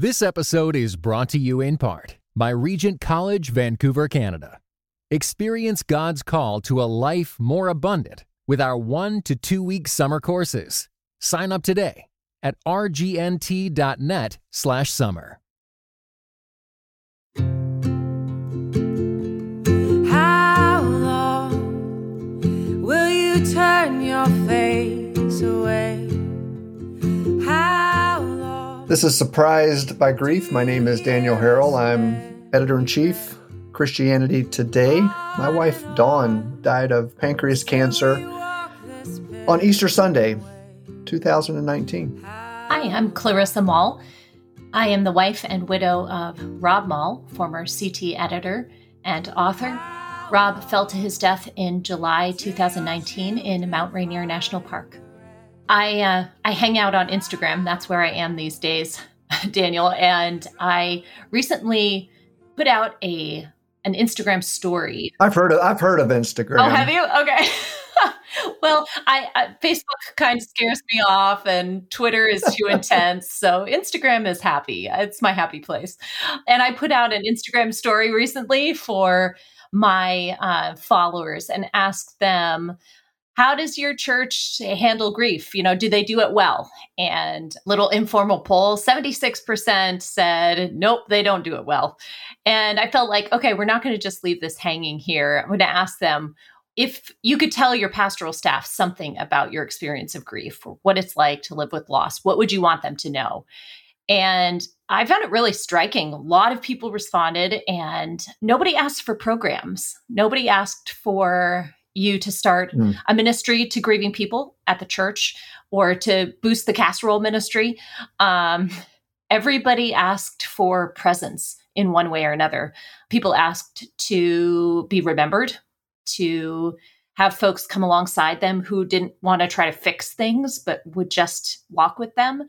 This episode is brought to you in part by Regent College, Vancouver, Canada. Experience God's call to a life more abundant with our one to two week summer courses. Sign up today at rgnt.net slash summer. How long will you turn your face away? This is Surprised by Grief. My name is Daniel Harrell. I'm editor in chief, Christianity Today. My wife, Dawn, died of pancreas cancer on Easter Sunday, 2019. Hi, I'm Clarissa Moll. I am the wife and widow of Rob Moll, former CT editor and author. Rob fell to his death in July 2019 in Mount Rainier National Park. I uh, I hang out on Instagram. That's where I am these days, Daniel. And I recently put out a an Instagram story. I've heard of I've heard of Instagram. Oh, have you? Okay. well, I, I Facebook kind of scares me off, and Twitter is too intense. So Instagram is happy. It's my happy place. And I put out an Instagram story recently for my uh, followers and asked them. How does your church handle grief? You know, do they do it well? And little informal poll, 76% said, nope, they don't do it well. And I felt like, okay, we're not going to just leave this hanging here. I'm going to ask them, if you could tell your pastoral staff something about your experience of grief or what it's like to live with loss, what would you want them to know? And I found it really striking. A lot of people responded, and nobody asked for programs. Nobody asked for you to start mm. a ministry to grieving people at the church or to boost the casserole ministry. Um, everybody asked for presence in one way or another. People asked to be remembered to have folks come alongside them who didn't want to try to fix things, but would just walk with them.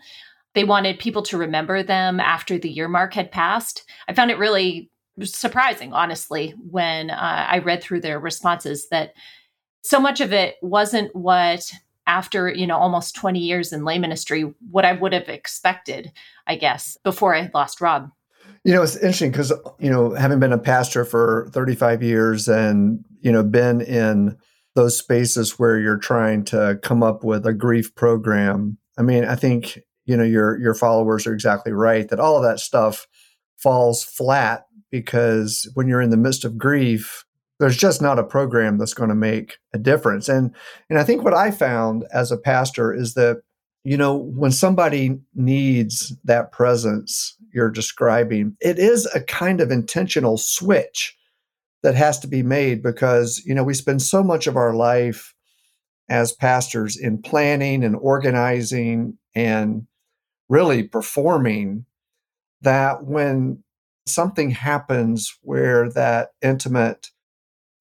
They wanted people to remember them after the year mark had passed. I found it really surprising, honestly, when uh, I read through their responses that so much of it wasn't what after you know almost 20 years in lay ministry what i would have expected i guess before i lost rob you know, it's interesting because, you know, having been a pastor for 35 years and, you know, been in those spaces where you're trying to come up with a grief program. I mean, I think, you know, your your followers are exactly right that all of that stuff falls flat because when you're in the midst of grief, there's just not a program that's going to make a difference. And and I think what I found as a pastor is that you know, when somebody needs that presence you're describing, it is a kind of intentional switch that has to be made because, you know, we spend so much of our life as pastors in planning and organizing and really performing that when something happens where that intimate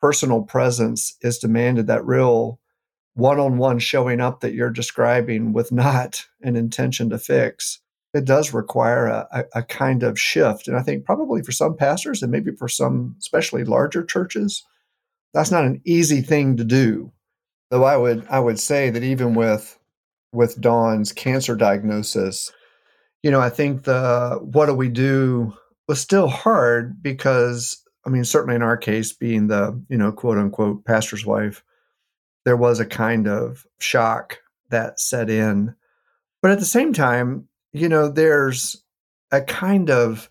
personal presence is demanded, that real one on one showing up that you're describing with not an intention to fix, it does require a, a, kind of shift. And I think probably for some pastors and maybe for some, especially larger churches, that's not an easy thing to do. Though I would I would say that even with with Dawn's cancer diagnosis, you know, I think the what do we do was still hard because I mean, certainly in our case, being the, you know, quote unquote pastor's wife, there was a kind of shock that set in. But at the same time, you know, there's a kind of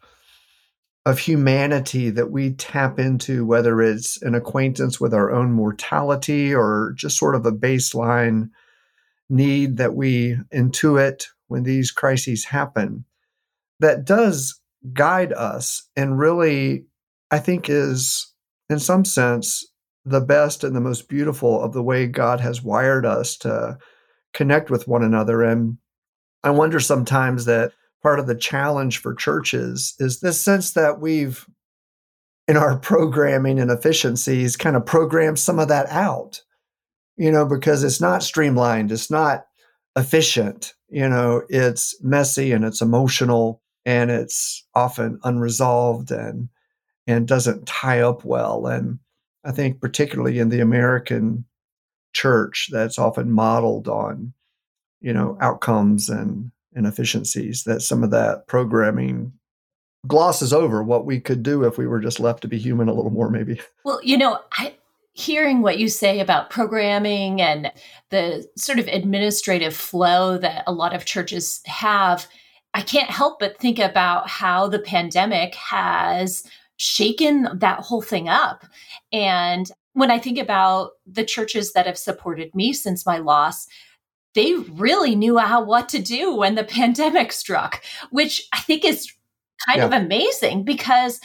of humanity that we tap into, whether it's an acquaintance with our own mortality or just sort of a baseline need that we intuit when these crises happen, that does guide us and really, I think, is in some sense the best and the most beautiful of the way God has wired us to connect with one another. And I wonder sometimes that part of the challenge for churches is this sense that we've, in our programming and efficiencies, kind of programmed some of that out, you know, because it's not streamlined, it's not efficient, you know, it's messy and it's emotional and it's often unresolved and and doesn't tie up well. And I think, particularly in the American church, that's often modeled on, you know, outcomes and inefficiencies that some of that programming glosses over what we could do if we were just left to be human a little more maybe. Well you know i hearing what you say about programming and the sort of administrative flow that a lot of churches have i can't help but think about how the pandemic has shaken that whole thing up and when i think about the churches that have supported me since my loss they really knew how what to do when the pandemic struck which i think is kind yeah. of amazing because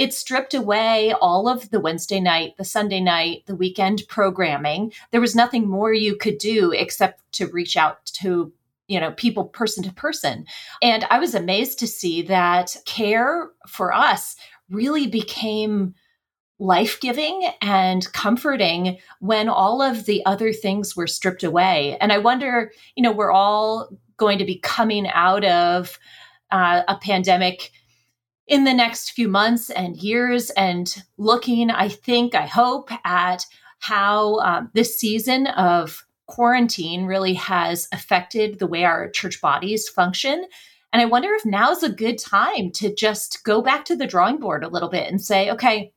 it stripped away all of the Wednesday night, the Sunday night, the weekend programming. There was nothing more you could do except to reach out to you know people person to person and i was amazed to see that care for us really became life-giving and comforting when all of the other things were stripped away and i wonder you know we're all going to be coming out of uh, a pandemic in the next few months and years and looking, I think, I hope, at how um, this season of quarantine really has affected the way our church bodies function. And I wonder if now's a good time to just go back to the drawing board a little bit and say, okay,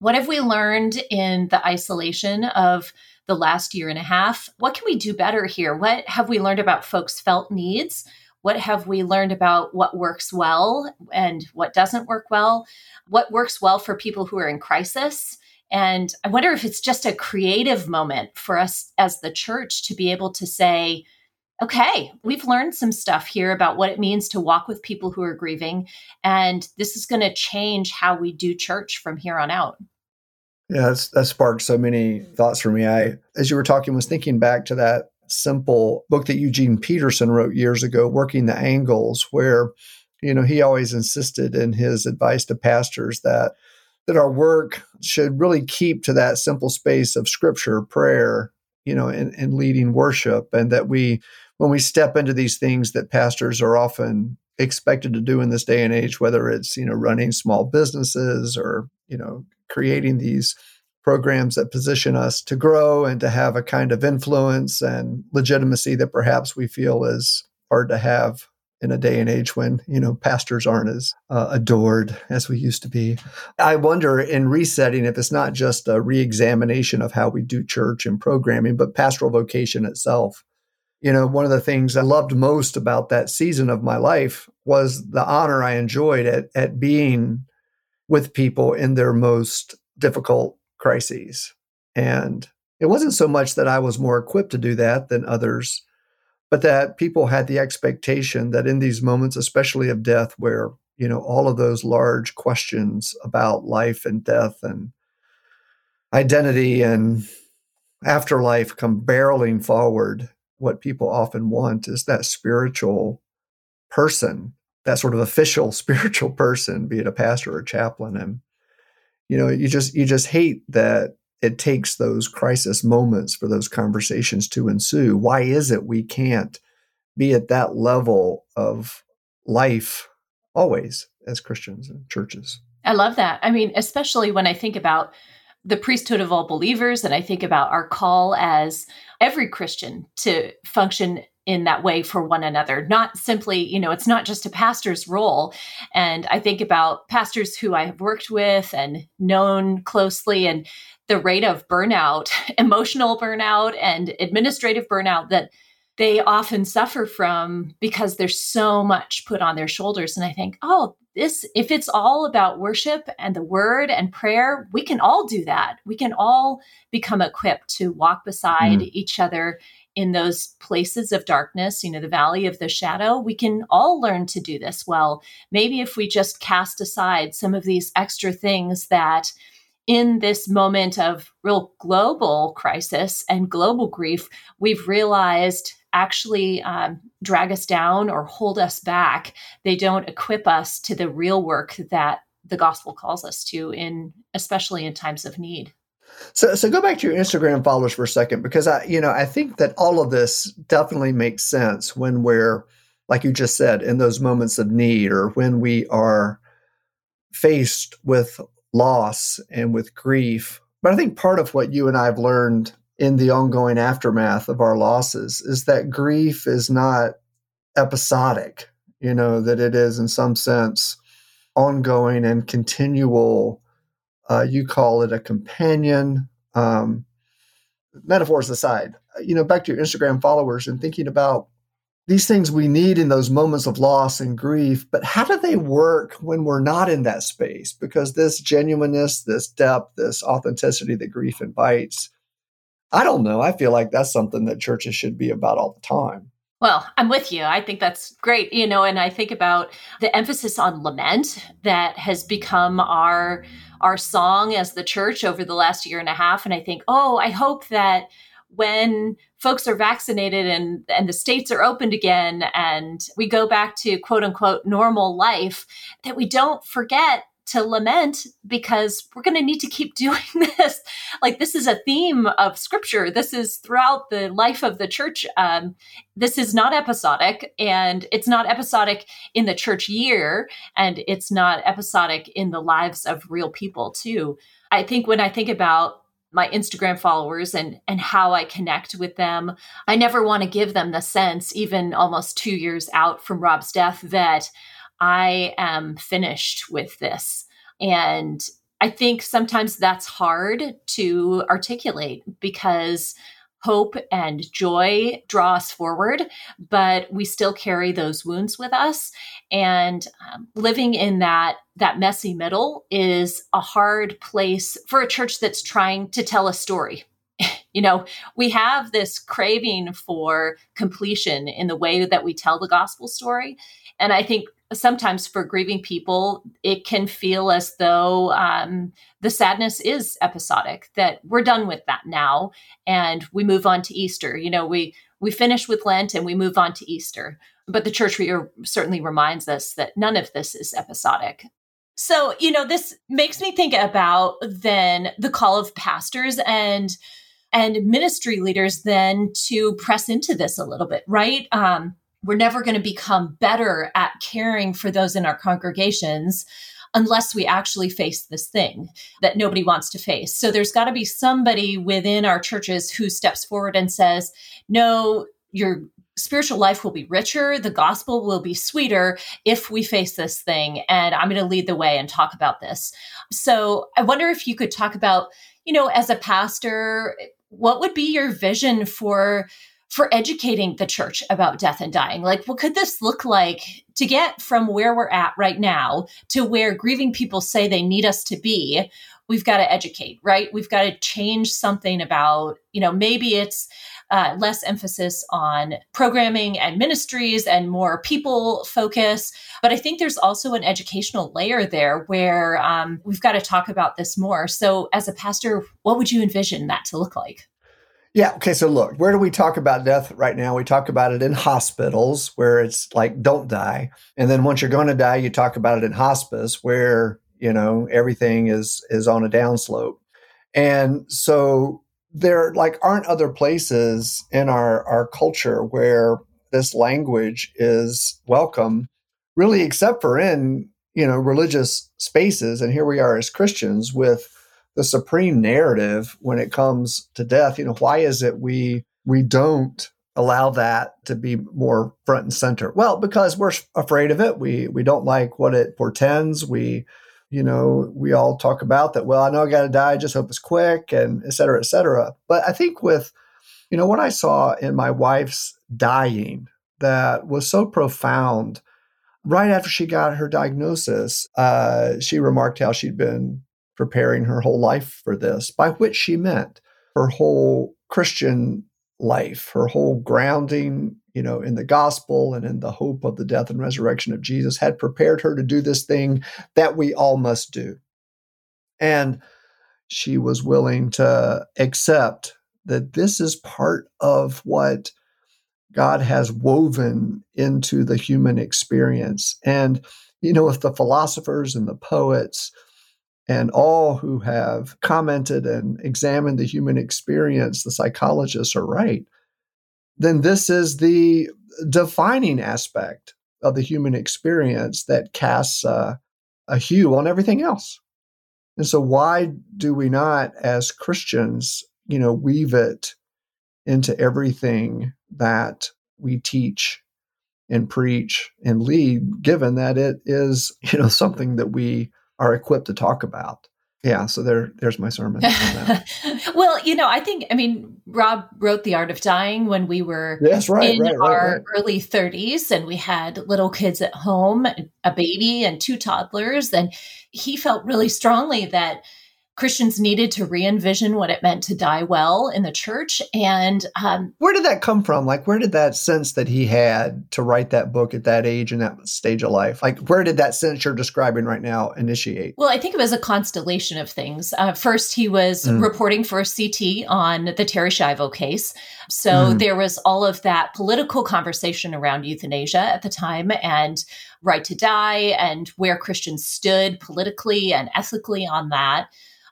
what have we learned in the isolation of the last year and a half? What can we do better here? What have we learned about folks' felt needs? What have we learned about what works well and what doesn't work well? What works well for people who are in crisis? And I wonder if it's just a creative moment for us as the church to be able to say, okay, we've learned some stuff here about what it means to walk with people who are grieving. And this is going to change how we do church from here on out. Yeah, that's, that sparked so many thoughts for me. I, as you were talking, was thinking back to that simple book that Eugene Peterson wrote years ago, Working the Angles, where, you know, he always insisted in his advice to pastors that that our work should really keep to that simple space of scripture, prayer, you know, and, and leading worship. And that we, when we step into these things that pastors are often expected to do in this day and age, whether it's, you know, running small businesses or, you know, creating these programs that position us to grow and to have a kind of influence and legitimacy that perhaps we feel is hard to have in a day and age when you know pastors aren't as uh, adored as we used to be i wonder in resetting if it's not just a reexamination of how we do church and programming but pastoral vocation itself you know one of the things i loved most about that season of my life was the honor i enjoyed at, at being with people in their most difficult crises. And it wasn't so much that I was more equipped to do that than others, but that people had the expectation that in these moments, especially of death, where, you know, all of those large questions about life and death and identity and afterlife come barreling forward, what people often want is that spiritual person, that sort of official spiritual person, be it a pastor or a chaplain. And you know you just you just hate that it takes those crisis moments for those conversations to ensue. Why is it we can't be at that level of life always as christians and churches? I love that. I mean especially when i think about the priesthood of all believers and i think about our call as every christian to function in that way for one another. Not simply you know it's not just a pastor's role. And i think about pastors who i have worked with and known closely and the rate of burnout emotional burnout and administrative burnout that they often suffer from because there's so much put on their shoulders. And i think oh this if it's all about worship and the word and prayer we can all do that. We can all become equipped to walk beside mm. each other in those places of darkness, you know, the valley of the shadow, we can all learn to do this well. Maybe if we just cast aside some of these extra things that in this moment of real global crisis and global grief, we've realized actually um, drag us down or hold us back. They don't equip us to the real work that the gospel calls us to in especially in times of need. So, so go back to your Instagram followers for a second because I, you know, I think that all of this definitely makes sense when we're, like you just said, in those moments of need or when we are faced with loss and with grief. But I think part of what you and I have learned in the ongoing aftermath of our losses is that grief is not episodic, you know, that it is in some sense ongoing and continual. Uh, you call it a companion. Um, metaphors aside, you know, back to your Instagram followers and thinking about these things we need in those moments of loss and grief, but how do they work when we're not in that space? Because this genuineness, this depth, this authenticity that grief invites, I don't know. I feel like that's something that churches should be about all the time. Well, I'm with you. I think that's great. You know, and I think about the emphasis on lament that has become our our song as the church over the last year and a half. And I think, oh, I hope that when folks are vaccinated and and the states are opened again and we go back to quote unquote normal life that we don't forget to lament because we're going to need to keep doing this. Like this is a theme of scripture. This is throughout the life of the church. Um, this is not episodic and it's not episodic in the church year and it's not episodic in the lives of real people too. I think when i think about my Instagram followers and and how I connect with them. I never want to give them the sense even almost 2 years out from Rob's death that I am finished with this. And I think sometimes that's hard to articulate because hope and joy draw us forward, but we still carry those wounds with us. And um, living in that that messy middle is a hard place for a church that's trying to tell a story. you know, we have this craving for completion in the way that we tell the gospel story. And I think sometimes for grieving people, it can feel as though um, the sadness is episodic. That we're done with that now, and we move on to Easter. You know, we we finish with Lent and we move on to Easter. But the church re- certainly reminds us that none of this is episodic. So, you know, this makes me think about then the call of pastors and and ministry leaders then to press into this a little bit, right? Um, we're never going to become better at caring for those in our congregations unless we actually face this thing that nobody wants to face. So there's got to be somebody within our churches who steps forward and says, no, your spiritual life will be richer, the gospel will be sweeter if we face this thing. And I'm going to lead the way and talk about this. So I wonder if you could talk about, you know, as a pastor, what would be your vision for for educating the church about death and dying. Like, what could this look like to get from where we're at right now to where grieving people say they need us to be? We've got to educate, right? We've got to change something about, you know, maybe it's uh, less emphasis on programming and ministries and more people focus. But I think there's also an educational layer there where um, we've got to talk about this more. So, as a pastor, what would you envision that to look like? Yeah. Okay. So look, where do we talk about death right now? We talk about it in hospitals where it's like, don't die. And then once you're going to die, you talk about it in hospice where, you know, everything is, is on a downslope. And so there like aren't other places in our, our culture where this language is welcome really, except for in, you know, religious spaces. And here we are as Christians with, the supreme narrative when it comes to death. You know, why is it we we don't allow that to be more front and center? Well, because we're afraid of it. We we don't like what it portends. We you know, we all talk about that. Well, I know I got to die. I just hope it's quick, and et cetera, et cetera. But I think with, you know, what I saw in my wife's dying that was so profound. Right after she got her diagnosis, uh, she remarked how she'd been preparing her whole life for this, by which she meant her whole Christian life, her whole grounding, you know, in the gospel and in the hope of the death and resurrection of Jesus had prepared her to do this thing that we all must do. And she was willing to accept that this is part of what God has woven into the human experience. And, you know, if the philosophers and the poets, and all who have commented and examined the human experience, the psychologists are right, then this is the defining aspect of the human experience that casts uh, a hue on everything else. And so, why do we not, as Christians, you know, weave it into everything that we teach and preach and lead, given that it is, you know, something that we are equipped to talk about. Yeah, so there, there's my sermon. well, you know, I think, I mean, Rob wrote The Art of Dying when we were yes, right, in right, our right, early 30s and we had little kids at home, a baby and two toddlers. And he felt really strongly that Christians needed to re envision what it meant to die well in the church. And um, where did that come from? Like, where did that sense that he had to write that book at that age and that stage of life, like, where did that sense you're describing right now initiate? Well, I think it was a constellation of things. Uh, first, he was mm. reporting for a CT on the Terri Schiavo case. So mm. there was all of that political conversation around euthanasia at the time and right to die and where Christians stood politically and ethically on that.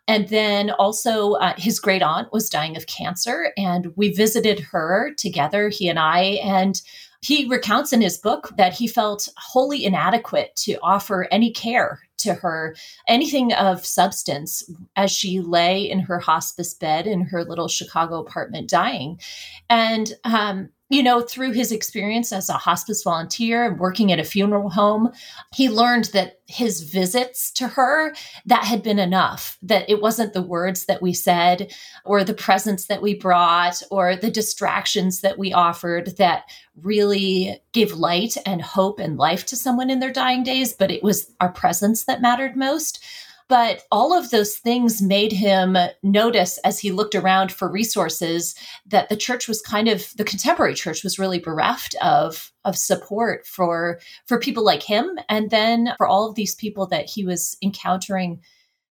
And then also, uh, his great aunt was dying of cancer, and we visited her together, he and I. And he recounts in his book that he felt wholly inadequate to offer any care to her, anything of substance, as she lay in her hospice bed in her little Chicago apartment dying. And um, you know, through his experience as a hospice volunteer and working at a funeral home, he learned that his visits to her, that had been enough, that it wasn't the words that we said or the presents that we brought or the distractions that we offered that really gave light and hope and life to someone in their dying days, but it was our presence that mattered most. But all of those things made him notice as he looked around for resources that the church was kind of the contemporary church was really bereft of of support for for people like him and then for all of these people that he was encountering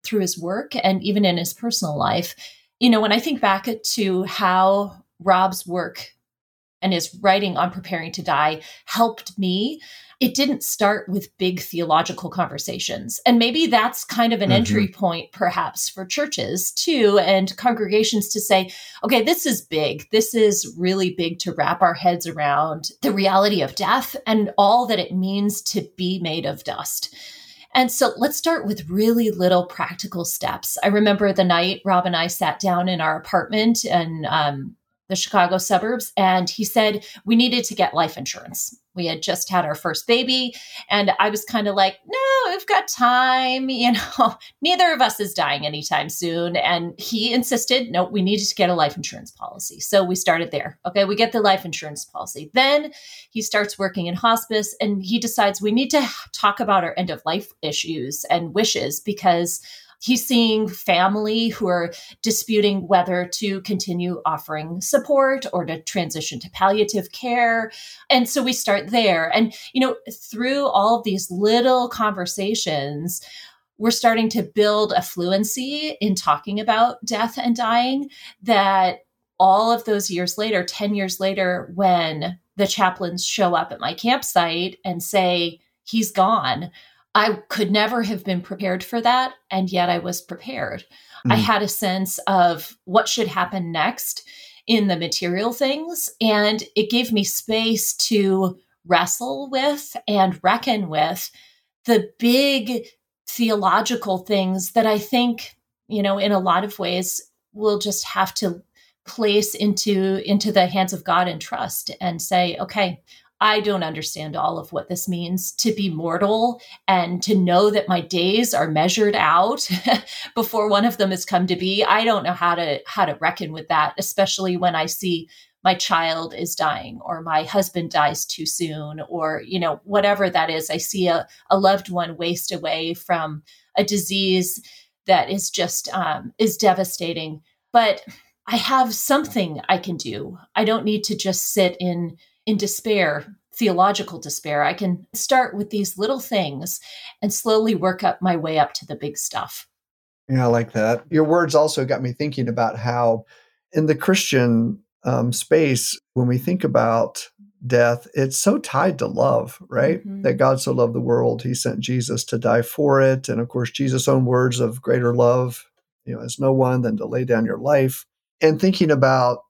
through his work and even in his personal life. You know, when I think back to how Rob's work and his writing on preparing to die helped me it didn't start with big theological conversations. And maybe that's kind of an mm-hmm. entry point, perhaps, for churches too, and congregations to say, okay, this is big. This is really big to wrap our heads around the reality of death and all that it means to be made of dust. And so let's start with really little practical steps. I remember the night Rob and I sat down in our apartment and um, the Chicago suburbs, and he said we needed to get life insurance. We had just had our first baby, and I was kind of like, no, we've got time. You know, neither of us is dying anytime soon. And he insisted, no, we needed to get a life insurance policy. So we started there. Okay, we get the life insurance policy. Then he starts working in hospice, and he decides we need to talk about our end of life issues and wishes because He's seeing family who are disputing whether to continue offering support or to transition to palliative care. And so we start there. And, you know, through all of these little conversations, we're starting to build a fluency in talking about death and dying that all of those years later, 10 years later, when the chaplains show up at my campsite and say, he's gone, I could never have been prepared for that. And yet I was prepared. Mm-hmm. I mm. had a sense of what should happen next in the material things. And it gave me space to wrestle with and reckon with the big theological things that I think, you know, in a lot of ways, we'll just have to place into into the hands of God and trust and say, okay, I don't understand all of what this means to be mortal and to know that my days are measured out before one of them has come to be. I don't know how to how to reckon with that, especially when I see my child is dying or my husband dies too soon or you know whatever that is. I see a, a loved one waste away from a disease that is just um, is devastating. But I have something I can do. I don't need to just sit in in despair, theological despair. I can start with these little things and slowly work up my way up to the big stuff. Yeah, I like that. Your words also got me thinking about how in the Christian um, space, when we think about death, it's so tied to love, right? Mm-hmm. That God so loved the world, he sent Jesus to die for it. And of course, Jesus' own words of greater love, you know, as no one than to lay down your life. And thinking about,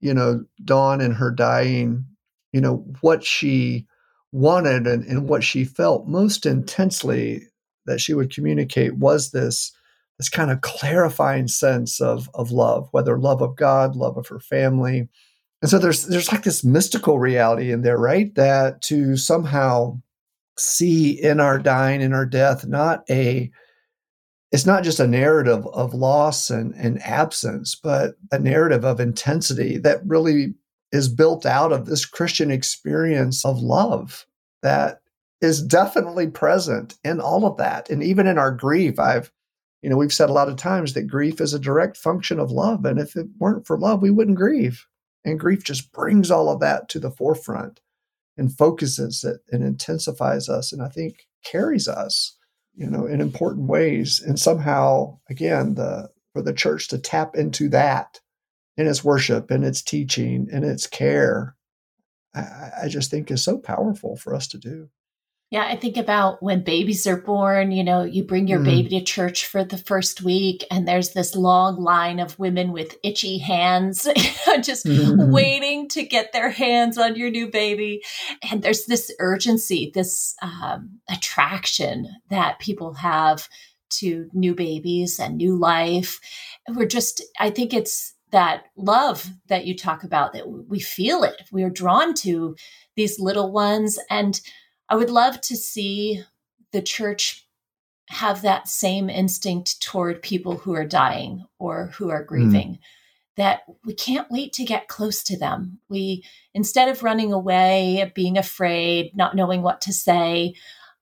you know, Dawn and her dying you know, what she wanted and, and what she felt most intensely that she would communicate was this this kind of clarifying sense of of love, whether love of God, love of her family, And so there's there's like this mystical reality in there, right? That to somehow see in our dying, in our death, not a it's not just a narrative of loss and, and absence, but a narrative of intensity that really is built out of this Christian experience of love that is definitely present in all of that. And even in our grief, I've, you know, we've said a lot of times that grief is a direct function of love. And if it weren't for love, we wouldn't grieve. And grief just brings all of that to the forefront and focuses it and intensifies us. And I think carries us you know, in important ways. And somehow, again, the for the church to tap into that in its worship, in its teaching, in its care, I, I just think is so powerful for us to do. Yeah, I think about when babies are born, you know, you bring your mm. baby to church for the first week, and there's this long line of women with itchy hands just mm. waiting to get their hands on your new baby. And there's this urgency, this um, attraction that people have to new babies and new life. And we're just, I think it's that love that you talk about that we feel it. We are drawn to these little ones. And I would love to see the church have that same instinct toward people who are dying or who are hmm. grieving. Mm. That we can't wait to get close to them. We, instead of running away, being afraid, not knowing what to say,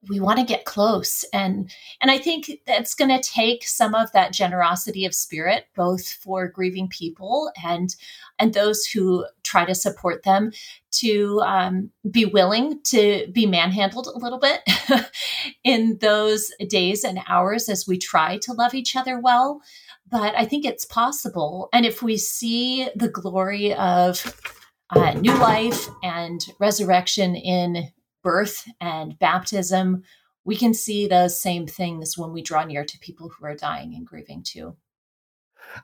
we want to get close. And and i think that's going to take some of that generosity of spirit both for grieving people and and those who try to support them to um, be willing to be manhandled a little bit in those days and hours as we try to love each other well. But i think it's possible. And if we see the glory of uh, new life and resurrection in birth and baptism, we can see those same things when we draw near to people who are dying and grieving too.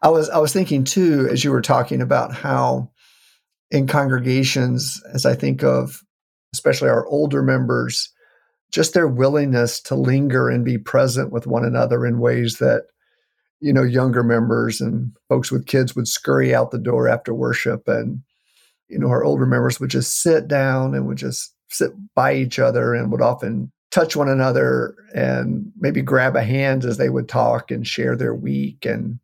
I was I was thinking too as you were talking about how in congregations, as I think of especially our older members, just their willingness to linger and be present with one another in ways that you know younger members and folks with kids would scurry out the door after worship and you know our older members would just sit down and would just sit by each other and would often touch one another and maybe grab a hand as they would talk and share their week. And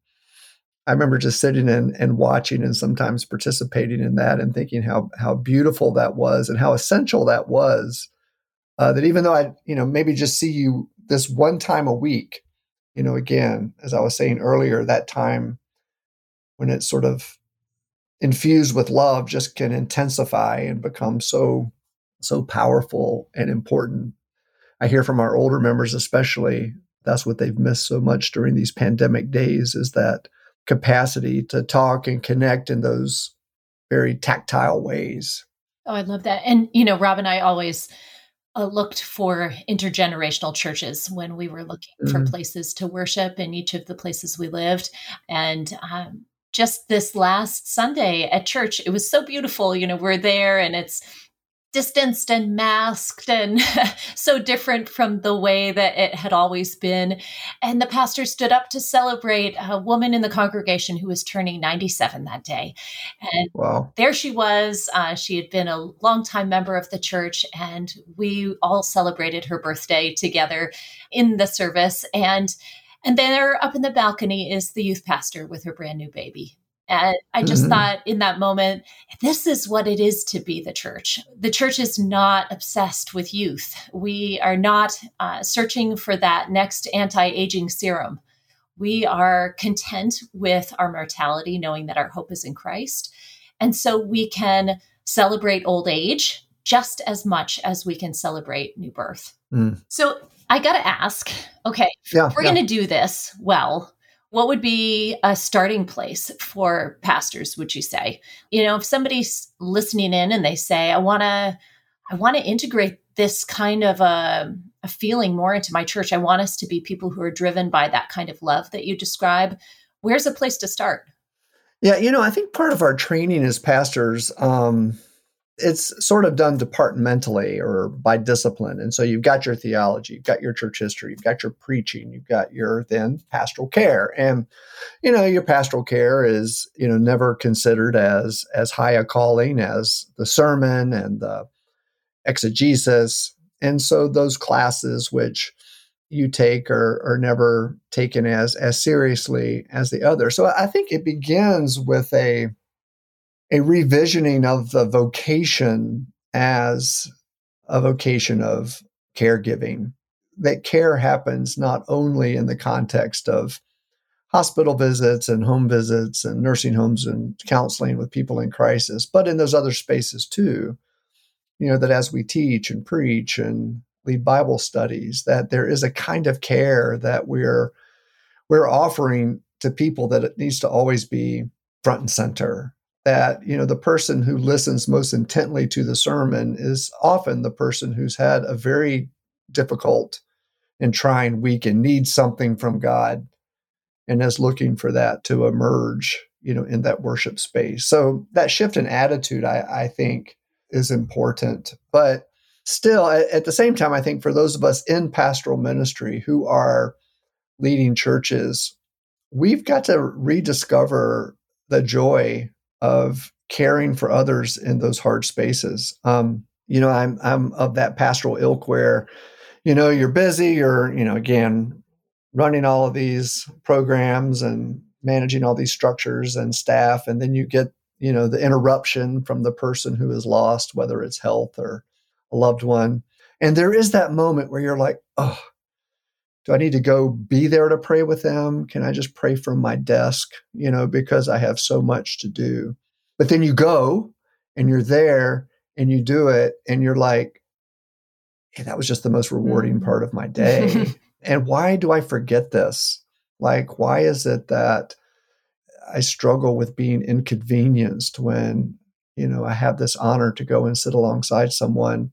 I remember just sitting and, and watching and sometimes participating in that and thinking how how beautiful that was and how essential that was. Uh, that even though I, you know, maybe just see you this one time a week, you know, again, as I was saying earlier, that time when it's sort of infused with love just can intensify and become so so powerful and important. I hear from our older members, especially, that's what they've missed so much during these pandemic days is that capacity to talk and connect in those very tactile ways. Oh, I love that. And, you know, Rob and I always uh, looked for intergenerational churches when we were looking mm-hmm. for places to worship in each of the places we lived. And um, just this last Sunday at church, it was so beautiful. You know, we're there and it's, distanced and masked and so different from the way that it had always been. And the pastor stood up to celebrate a woman in the congregation who was turning 97 that day. And wow. there she was. Uh, she had been a longtime member of the church, and we all celebrated her birthday together in the service. And and there up in the balcony is the youth pastor with her brand new baby. And I just mm-hmm. thought in that moment, this is what it is to be the church. The church is not obsessed with youth. We are not uh, searching for that next anti aging serum. We are content with our mortality, knowing that our hope is in Christ. And so we can celebrate old age just as much as we can celebrate new birth. Mm. So I got to ask okay, yeah, we're yeah. going to do this well what would be a starting place for pastors would you say? You know if somebody's listening in and they say i want to i want to integrate this kind of a, a, feeling more into my church. I want us to be people who are driven by that kind of love that you describe. Where's a place to start? Yeah you know i think part of our training as pastors um, it's sort of done departmentally or by discipline. And so you've got your theology, you've got your church history, you've got your preaching, you've got your then pastoral care. And, you know, your pastoral care is, you know, never considered as as high a calling as the sermon and the exegesis. And so those classes which you take are, are never taken as as seriously as the other. So I think it begins with a a revisioning of the vocation as a vocation of caregiving. That care happens not only in the context of hospital visits and home visits and nursing homes and counseling with people in crisis, but in those other spaces too. You know, that as we teach and preach and lead Bible studies, that there is a kind of care that we're we're offering to people that it needs to always be front and center that you know the person who listens most intently to the sermon is often the person who's had a very difficult and trying week and needs something from God and is looking for that to emerge you know in that worship space. So that shift in attitude i, I think is important. But still at, at the same time i think for those of us in pastoral ministry who are leading churches we've got to rediscover the joy of caring for others in those hard spaces. Um, you know, I'm I'm of that pastoral ilk where, you know, you're busy, you're, you know, again, running all of these programs and managing all these structures and staff, and then you get, you know, the interruption from the person who is lost, whether it's health or a loved one. And there is that moment where you're like, oh, do I need to go be there to pray with them? Can I just pray from my desk, you know, because I have so much to do? But then you go and you're there and you do it and you're like, hey, that was just the most rewarding mm. part of my day. and why do I forget this? Like, why is it that I struggle with being inconvenienced when, you know, I have this honor to go and sit alongside someone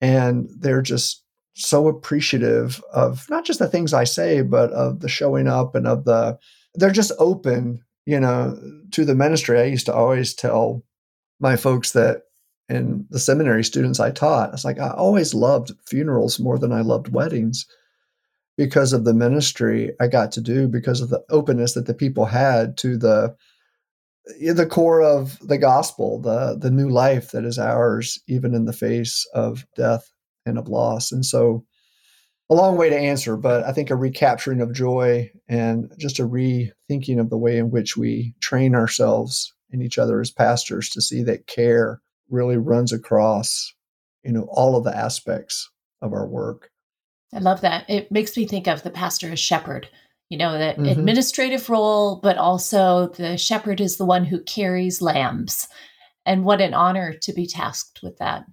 and they're just so appreciative of not just the things I say, but of the showing up and of the, they're just open, you know, to the ministry. I used to always tell my folks that and the seminary students I taught, it's like I always loved funerals more than I loved weddings because of the ministry I got to do, because of the openness that the people had to the the core of the gospel, the the new life that is ours, even in the face of death of loss. And so, a long way to answer, but I think a recapturing of joy and just a rethinking of the way in which we train ourselves and each other as pastors to see that care really runs across, you know, all of the aspects of our work. I love that. It makes me think of the pastor as shepherd. You know, that mm-hmm. administrative role, but also the shepherd is the one who carries lambs. And what an honor to be tasked with that.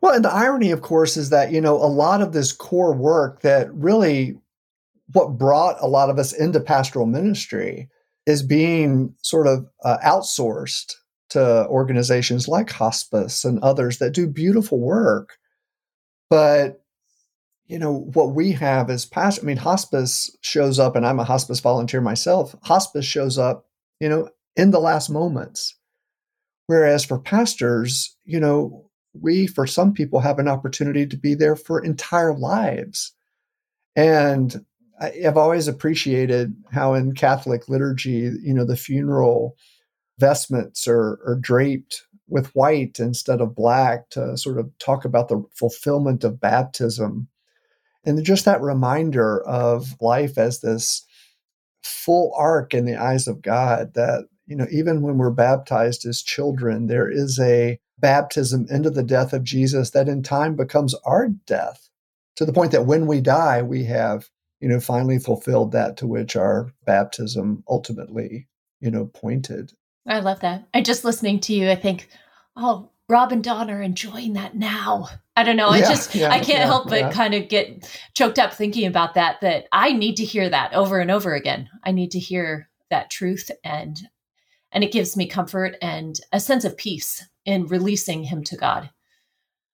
Well, and the irony, of course, is that, you know, a lot of this core work that really what brought a lot of us into pastoral ministry is being sort of uh, outsourced to organizations like hospice and others that do beautiful work. But, you know, what we have is past, I mean, hospice shows up, and I'm a hospice volunteer myself. Hospice shows up, you know, in the last moments. Whereas for pastors, you know, we, for some people, have an opportunity to be there for entire lives. And I've always appreciated how in Catholic liturgy, you know, the funeral vestments are, are draped with white instead of black to sort of talk about the fulfillment of baptism. And just that reminder of life as this full arc in the eyes of God that, you know, even when we're baptized as children, there is a baptism into the death of Jesus that in time becomes our death to the point that when we die, we have, you know, finally fulfilled that to which our baptism ultimately, you know, pointed. I love that. I just listening to you, I think, oh, Rob and Dawn are enjoying that now. I don't know. I yeah, just yeah, I can't yeah, help but kind of get choked up thinking about that. That I need to hear that over and over again. I need to hear that truth and and it gives me comfort and a sense of peace in releasing him to God.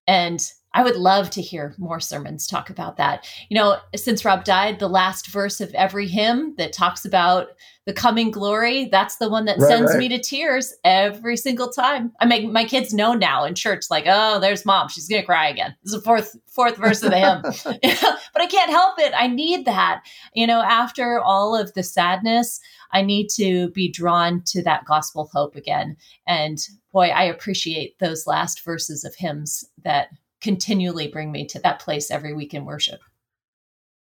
And I would love to hear more sermons talk about that. You know, since Rob died, the last verse of every hymn that talks about the coming glory, that's the one that right, sends right. me to tears every single time. I make my kids know now in church, like, oh, there's mom. She's gonna cry again. This is the fourth fourth verse of the hymn. but I can't help it. I need that. You know, after all of the sadness, I need to be drawn to that gospel hope again. And boy, I appreciate those last verses of hymns that continually bring me to that place every week in worship.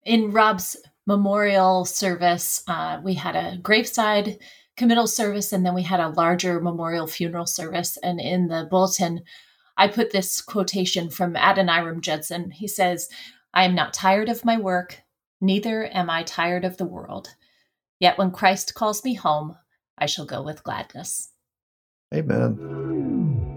In Rob's memorial service, uh, we had a graveside committal service, and then we had a larger memorial funeral service. And in the bulletin, I put this quotation from Adoniram Judson. He says, I am not tired of my work, neither am I tired of the world. Yet when Christ calls me home, I shall go with gladness. Amen.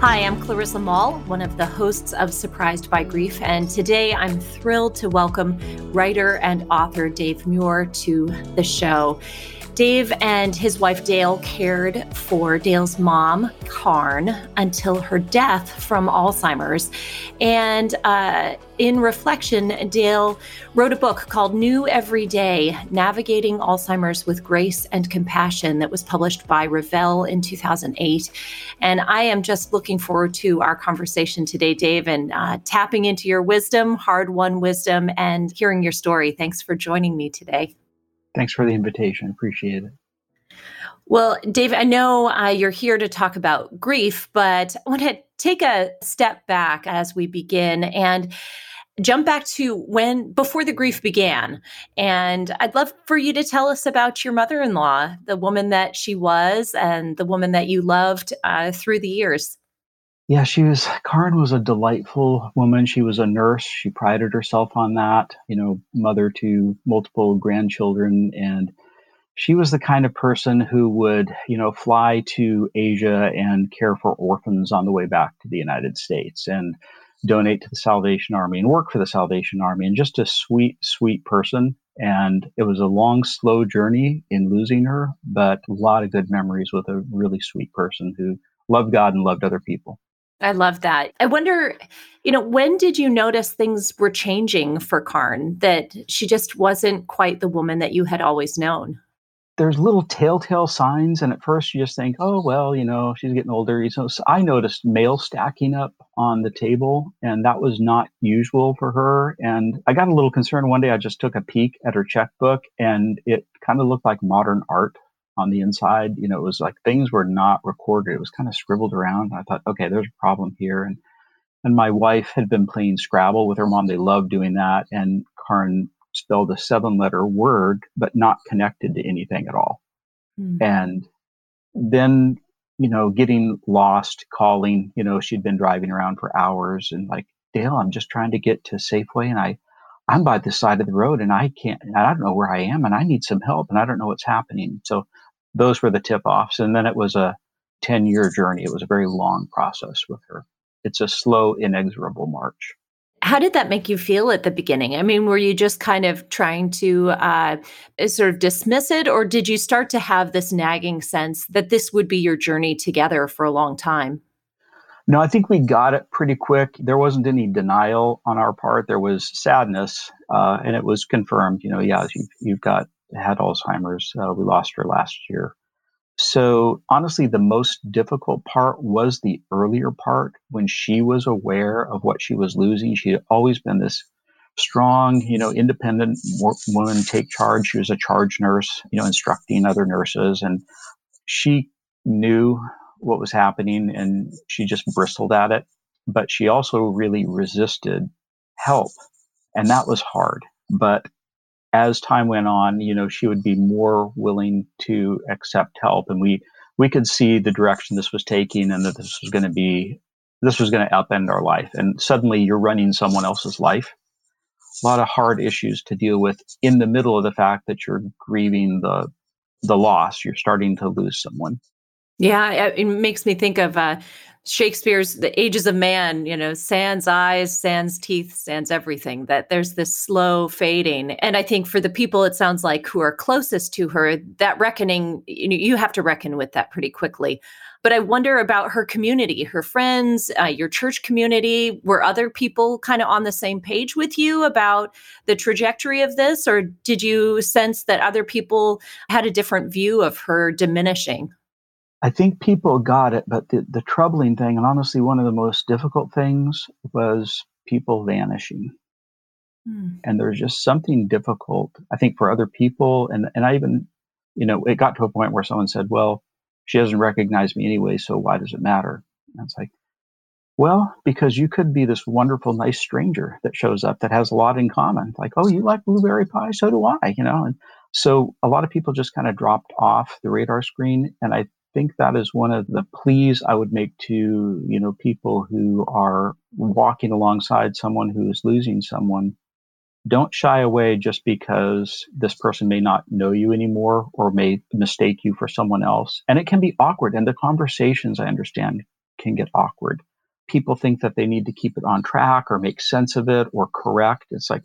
Hi, I'm Clarissa Moll, one of the hosts of Surprised by Grief, and today I'm thrilled to welcome writer and author Dave Meurer to the show. Dave and his wife Dale cared for Dale's mom, Karn, until her death from Alzheimer's. And uh, in reflection, Dale wrote a book called New Every Day Navigating Alzheimer's with Grace and Compassion that was published by Revell in 2008. And I am just looking forward to our conversation today, Dave, and uh, tapping into your wisdom, hard won wisdom, and hearing your story. Thanks for joining me today. Thanks for the invitation. Appreciate it. Well, Dave, I know uh, you're here to talk about grief, but I want to take a step back as we begin and jump back to when before the grief began. And I'd love for you to tell us about your mother in law, the woman that she was, and the woman that you loved uh, through the years. Yeah, she was, Karen was a delightful woman. She was a nurse. She prided herself on that, you know, mother to multiple grandchildren. And she was the kind of person who would, you know, fly to Asia and care for orphans on the way back to the United States and donate to the Salvation Army and work for the Salvation Army and just a sweet, sweet person. And it was a long, slow journey in losing her, but a lot of good memories with a really sweet person who loved God and loved other people. I love that. I wonder, you know, when did you notice things were changing for Karn, that she just wasn't quite the woman that you had always known? There's little telltale signs, and at first you just think, oh, well, you know, she's getting older. So, so I noticed mail stacking up on the table, and that was not usual for her. And I got a little concerned one day. I just took a peek at her checkbook, and it kind of looked like modern art on the inside. You know, it was like things were not recorded. It was kind of scribbled around. I thought, okay, there's a problem here. And and my wife had been playing Scrabble with her mom. They loved doing that. And Karn spelled a seven letter word, but not connected to anything at all. Mm. And then, you know, getting lost, calling, you know, she'd been driving around for hours and like, Dale, I'm just trying to get to Safeway and I I'm by the side of the road and I can't, I don't know where I am and I need some help and I don't know what's happening. So those were the tip offs. And then it was a 10 year journey. It was a very long process with her. It's a slow, inexorable march. How did that make you feel at the beginning? I mean, were you just kind of trying to uh, sort of dismiss it, or did you start to have this nagging sense that this would be your journey together for a long time? No, I think we got it pretty quick. There wasn't any denial on our part. There was sadness, uh, and it was confirmed. You know, yeah, you've, you've got had Alzheimer's. Uh, we lost her last year. So honestly, the most difficult part was the earlier part when she was aware of what she was losing. She had always been this strong, you know, independent woman, take charge. She was a charge nurse, you know, instructing other nurses, and she knew what was happening, and she just bristled at it. But she also really resisted help, and that was hard. But as time went on, you know, she would be more willing to accept help, and we we could see the direction this was taking, and that this was going to be this was going to upend our life. And suddenly, you're running someone else's life. A lot of hard issues to deal with in the middle of the fact that you're grieving the the loss. You're starting to lose someone. Yeah, it makes me think of uh, Shakespeare's The Ages of Man, you know, sans eyes, sans teeth, sans everything, that there's this slow fading. And I think for the people, it sounds like who are closest to her, that reckoning, you, know, you have to reckon with that pretty quickly. But I wonder about her community, her friends, uh, your church community. Were other people kind of on the same page with you about the trajectory of this? Or did you sense that other people had a different view of her diminishing? I think people got it, but the, the troubling thing, and honestly, one of the most difficult things was people vanishing. Mm. And there's just something difficult, I think, for other people. And, and I even, you know, it got to a point where someone said, well, she doesn't recognize me anyway, so why does it matter? And it's like, well, because you could be this wonderful, nice stranger that shows up that has a lot in common. Like, oh, you like blueberry pie? So do I, you know? And so a lot of people just kind of dropped off the radar screen. And I think that is one of the pleas I would make to, you know, people who are walking alongside someone who is losing someone. Don't shy away just because this person may not know you anymore or may mistake you for someone else. And it can be awkward. And the conversations, I understand, can get awkward. People think that they need to keep it on track or make sense of it or correct. It's like,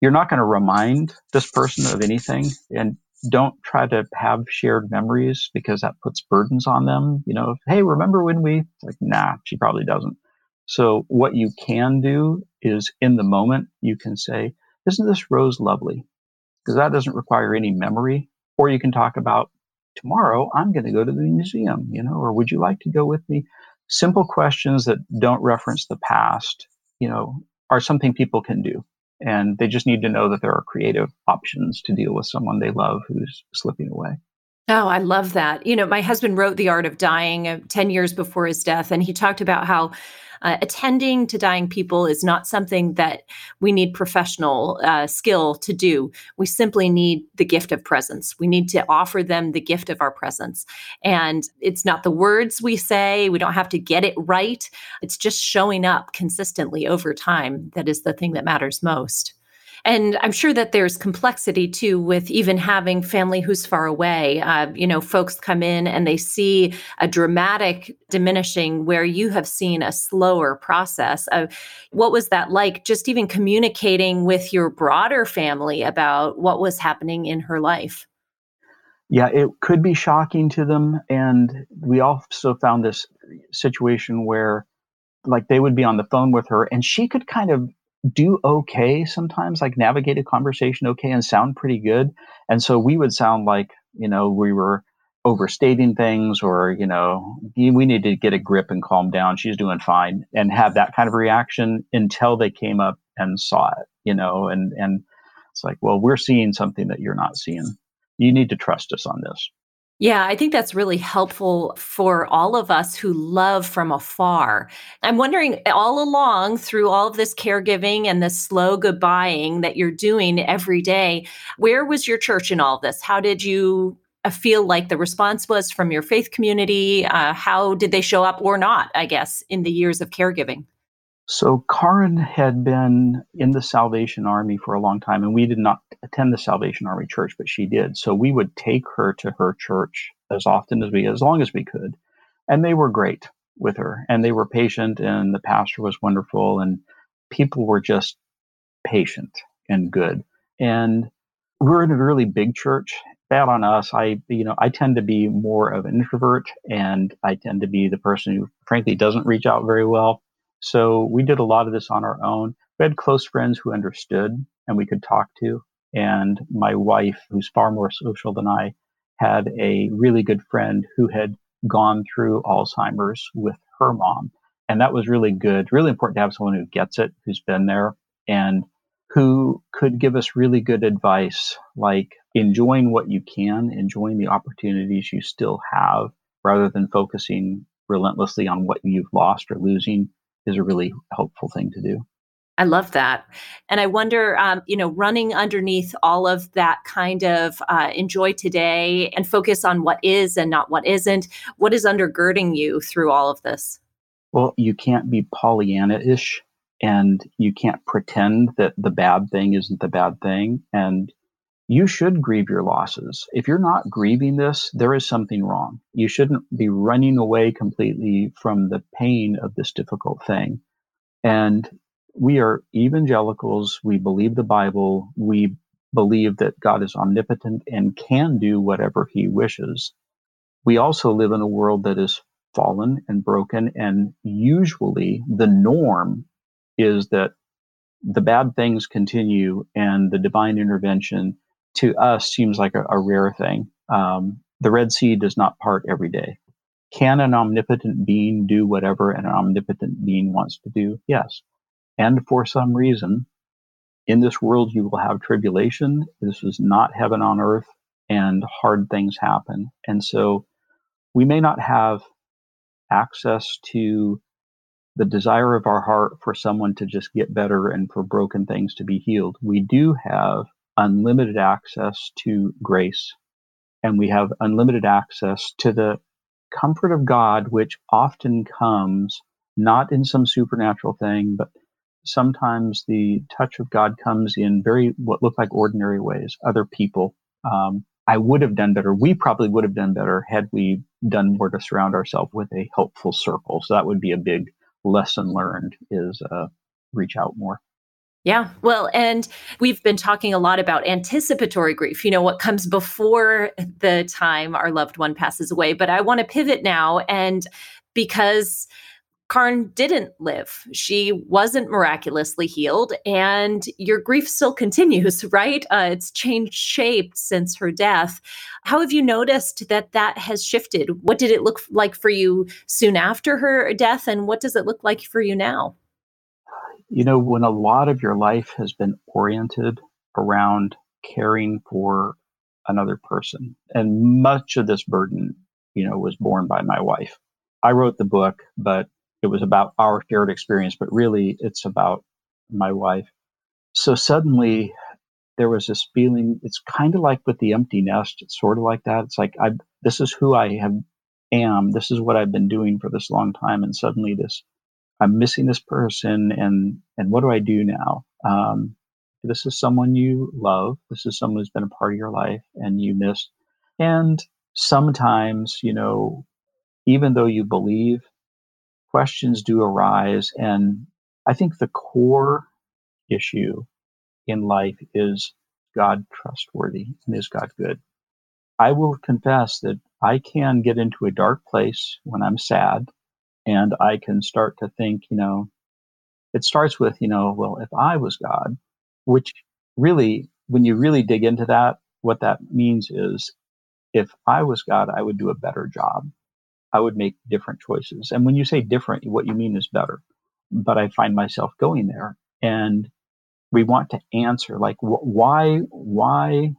you're not going to remind this person of anything. And don't try to have shared memories because that puts burdens on them. You know, hey, remember when we like, nah, she probably doesn't. So what you can do is in the moment, you can say, isn't this rose lovely? Because that doesn't require any memory. Or you can talk about tomorrow, I'm going to go to the museum, you know, or would you like to go with me? Simple questions that don't reference the past, you know, are something people can do and they just need to know that there are creative options to deal with someone they love who's slipping away. Oh, I love that. You know, my husband wrote The Art of Dying uh, 10 years before his death, and he talked about how uh, attending to dying people is not something that we need professional uh, skill to do. We simply need the gift of presence. We need to offer them the gift of our presence. And it's not the words we say, we don't have to get it right. It's just showing up consistently over time that is the thing that matters most. And I'm sure that there's complexity too with even having family who's far away. Uh, you know, folks come in and they see a dramatic diminishing where you have seen a slower process. of what was that like? Just even communicating with your broader family about what was happening in her life. Yeah, it could be shocking to them. And we also found this situation where like they would be on the phone with her and she could kind of do okay sometimes, like navigate a conversation okay and sound pretty good. And so we would sound like, you know, we were overstating things or, you know, we need to get a grip and calm down. She's doing fine and have that kind of reaction until they came up and saw it, you know, and, and it's like, well, we're seeing something that you're not seeing. You need to trust us on this. Yeah, I think that's really helpful for all of us who love from afar. I'm wondering all along through all of this caregiving and this slow goodbying that you're doing every day, where was your church in all this? How did you uh, feel like the response was from your faith community? Uh, how did they show up or not, I guess, in the years of caregiving? So Karin had been in the Salvation Army for a long time, and we did not attend the Salvation Army church, but she did. So we would take her to her church as often as we, as long as we could, and they were great with her, and they were patient, and the pastor was wonderful, and people were just patient and good. And we're in a really big church. Bad on us. I, you know, I tend to be more of an introvert, and I tend to be the person who, frankly, doesn't reach out very well so we did a lot of this on our own. We had close friends who understood and we could talk to. And my wife, who's far more social than I, had a really good friend who had gone through Alzheimer's with her mom. And that was really good, really important to have someone who gets it, who's been there, and who could give us really good advice, like enjoying what you can, enjoying the opportunities you still have, rather than focusing relentlessly on what you've lost or losing is a really helpful thing to do. I love that. And I wonder, um, you know, running underneath all of that kind of uh, enjoy today and focus on what is and not what isn't, what is undergirding you through all of this? Well, you can't be Pollyanna ish and you can't pretend that the bad thing isn't the bad thing. And you should grieve your losses. If you're not grieving this, there is something wrong. You shouldn't be running away completely from the pain of this difficult thing. And we are evangelicals. We believe the Bible. We believe that God is omnipotent and can do whatever he wishes. We also live in a world that is fallen and broken. And usually the norm is that the bad things continue and the divine intervention to us seems like a, a rare thing. Um, the Red Sea does not part every day. Can an omnipotent being do whatever an omnipotent being wants to do? Yes. And for some reason, in this world you will have tribulation. This is not heaven on earth, and hard things happen. And so we may not have access to the desire of our heart for someone to just get better and for broken things to be healed. We do have unlimited access to grace, and we have unlimited access to the comfort of God, which often comes not in some supernatural thing, but sometimes the touch of God comes in very what look like ordinary ways. Other people, um, I would have done better. We probably would have done better had we done more to surround ourselves with a helpful circle. So that would be a big lesson learned: is uh, reach out more. Yeah. Well, and we've been talking a lot about anticipatory grief, you know, what comes before the time our loved one passes away. But I want to pivot now. And because Karn didn't live, she wasn't miraculously healed, and your grief still continues, right? Uh, it's changed shape since her death. How have you noticed that that has shifted? What did it look like for you soon after her death, and what does it look like for you now? You know, when a lot of your life has been oriented around caring for another person, and much of this burden, you know, was borne by my wife. I wrote the book, but it was about our shared experience, but really it's about my wife. So suddenly there was this feeling, it's kind of like with the empty nest. It's sort of like that. It's like, I, this is who I have, am. This is what I've been doing for this long time. And suddenly this I'm missing this person, and and what do I do now? Um, this is someone you love. This is someone who's been a part of your life, and you miss. And sometimes, you know, even though you believe, questions do arise, and I think the core issue in life is God trustworthy and is God good? I will confess that I can get into a dark place when I'm sad and I can start to think, you know, it starts with, you know, well, if I was God, which really, when you really dig into that, what that means is if I was God, I would do a better job. I would make different choices. And when you say different, what you mean is better. But I find myself going there and we want to answer like wh- why why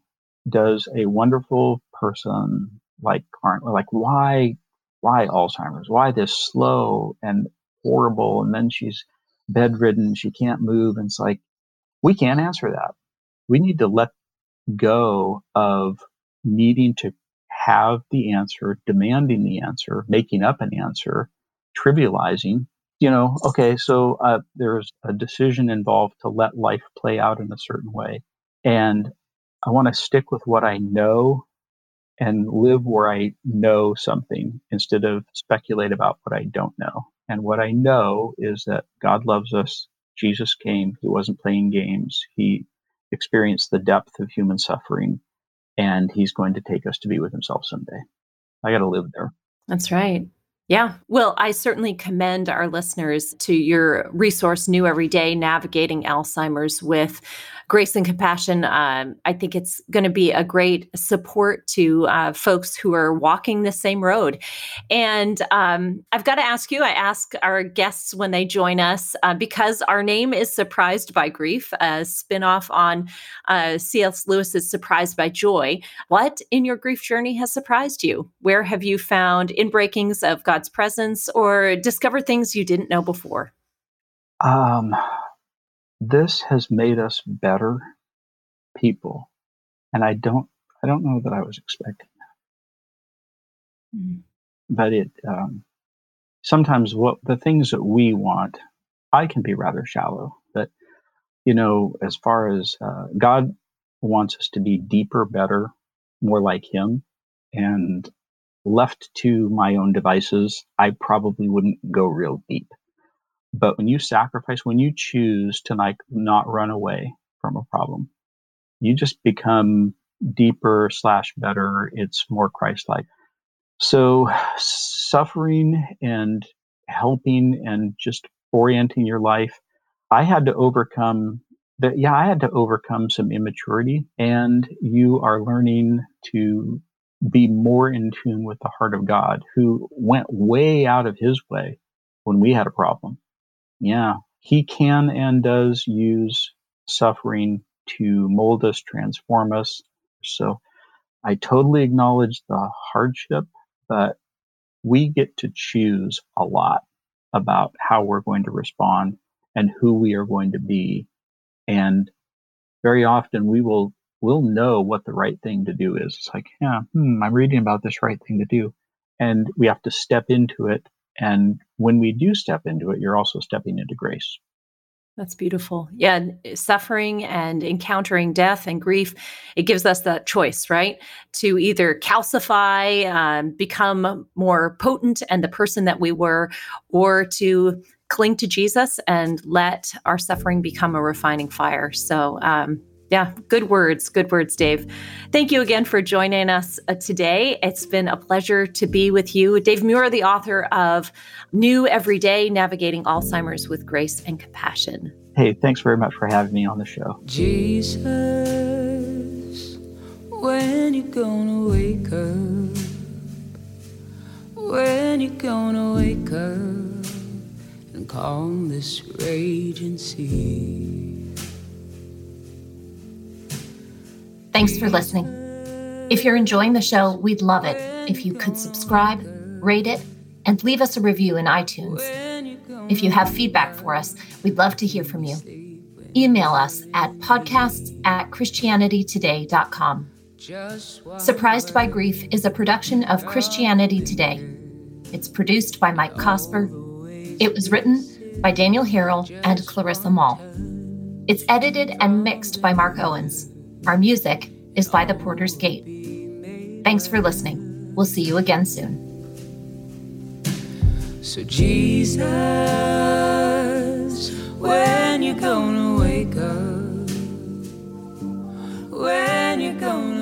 does a wonderful person like Karn like why why Alzheimer's? Why this slow and horrible? And then she's bedridden, she can't move. And it's like, we can't answer that. We need to let go of needing to have the answer, demanding the answer, making up an answer, trivializing. You know, okay, so uh, there's a decision involved to let life play out in a certain way. And I want to stick with what I know and live where I know something instead of speculate about what I don't know. And what I know is that God loves us. Jesus came. He wasn't playing games. He experienced the depth of human suffering and he's going to take us to be with himself someday. I got to live there. That's right. Yeah. Well, I certainly commend our listeners to your resource, New Every Day Navigating Alzheimer's with Grace and Compassion. Um, I think it's going to be a great support to uh, folks who are walking the same road. And um, I've got to ask you, I ask our guests when they join us, uh, because our name is Surprised by Grief, a spinoff on uh, C.S. Lewis's Surprised by Joy. What in your grief journey has surprised you? Where have you found inbreakings of God's presence or discover things you didn't know before? Um, this has made us better people, and I don't, I don't know that I was expecting that. Mm. But it, um, sometimes what the things that we want, I can be rather shallow. But you know, as far as uh, God wants us to be deeper, better, more like Him. And left to my own devices, I probably wouldn't go real deep. But when you sacrifice, when you choose to like not run away from a problem, you just become deeper slash better. It's more Christ-like. So suffering and helping and just orienting your life, I had to overcome that. Yeah, I had to overcome some immaturity and you are learning to be more in tune with the heart of God who went way out of his way when we had a problem. Yeah, he can and does use suffering to mold us, transform us. So I totally acknowledge the hardship, but we get to choose a lot about how we're going to respond and who we are going to be. And very often we will we'll know what the right thing to do is. It's like, yeah, hmm, I'm reading about this right thing to do. And we have to step into it. And when we do step into it, you're also stepping into grace. That's beautiful. Yeah, suffering and encountering death and grief, it gives us that choice, right? To either calcify, um, become more potent and the person that we were, or to cling to Jesus and let our suffering become a refining fire. So, um, yeah, good words. Good words, Dave. Thank you again for joining us uh, today. It's been a pleasure to be with you. Dave Meurer, the author of New Every Day Navigating Alzheimer's with Grace and Compassion. Hey, thanks very much for having me on the show. Jesus, when you gonna wake up? When you gonna wake up and calm this raging sea? Thanks for listening. If you're enjoying the show, we'd love it if you could subscribe, rate it, and leave us a review in iTunes. If you have feedback for us, we'd love to hear from you. Email us at podcasts at christianitytoday.com. Surprised by Grief is a production of Christianity Today. It's produced by Mike Cosper. It was written by Daniel Harrell and Clarissa Moll. It's edited and mixed by Mark Owens. Our music is by The Porter's Gate. Thanks for listening. We'll see you again soon. So, Jesus, when you gonna wake up? When you gonna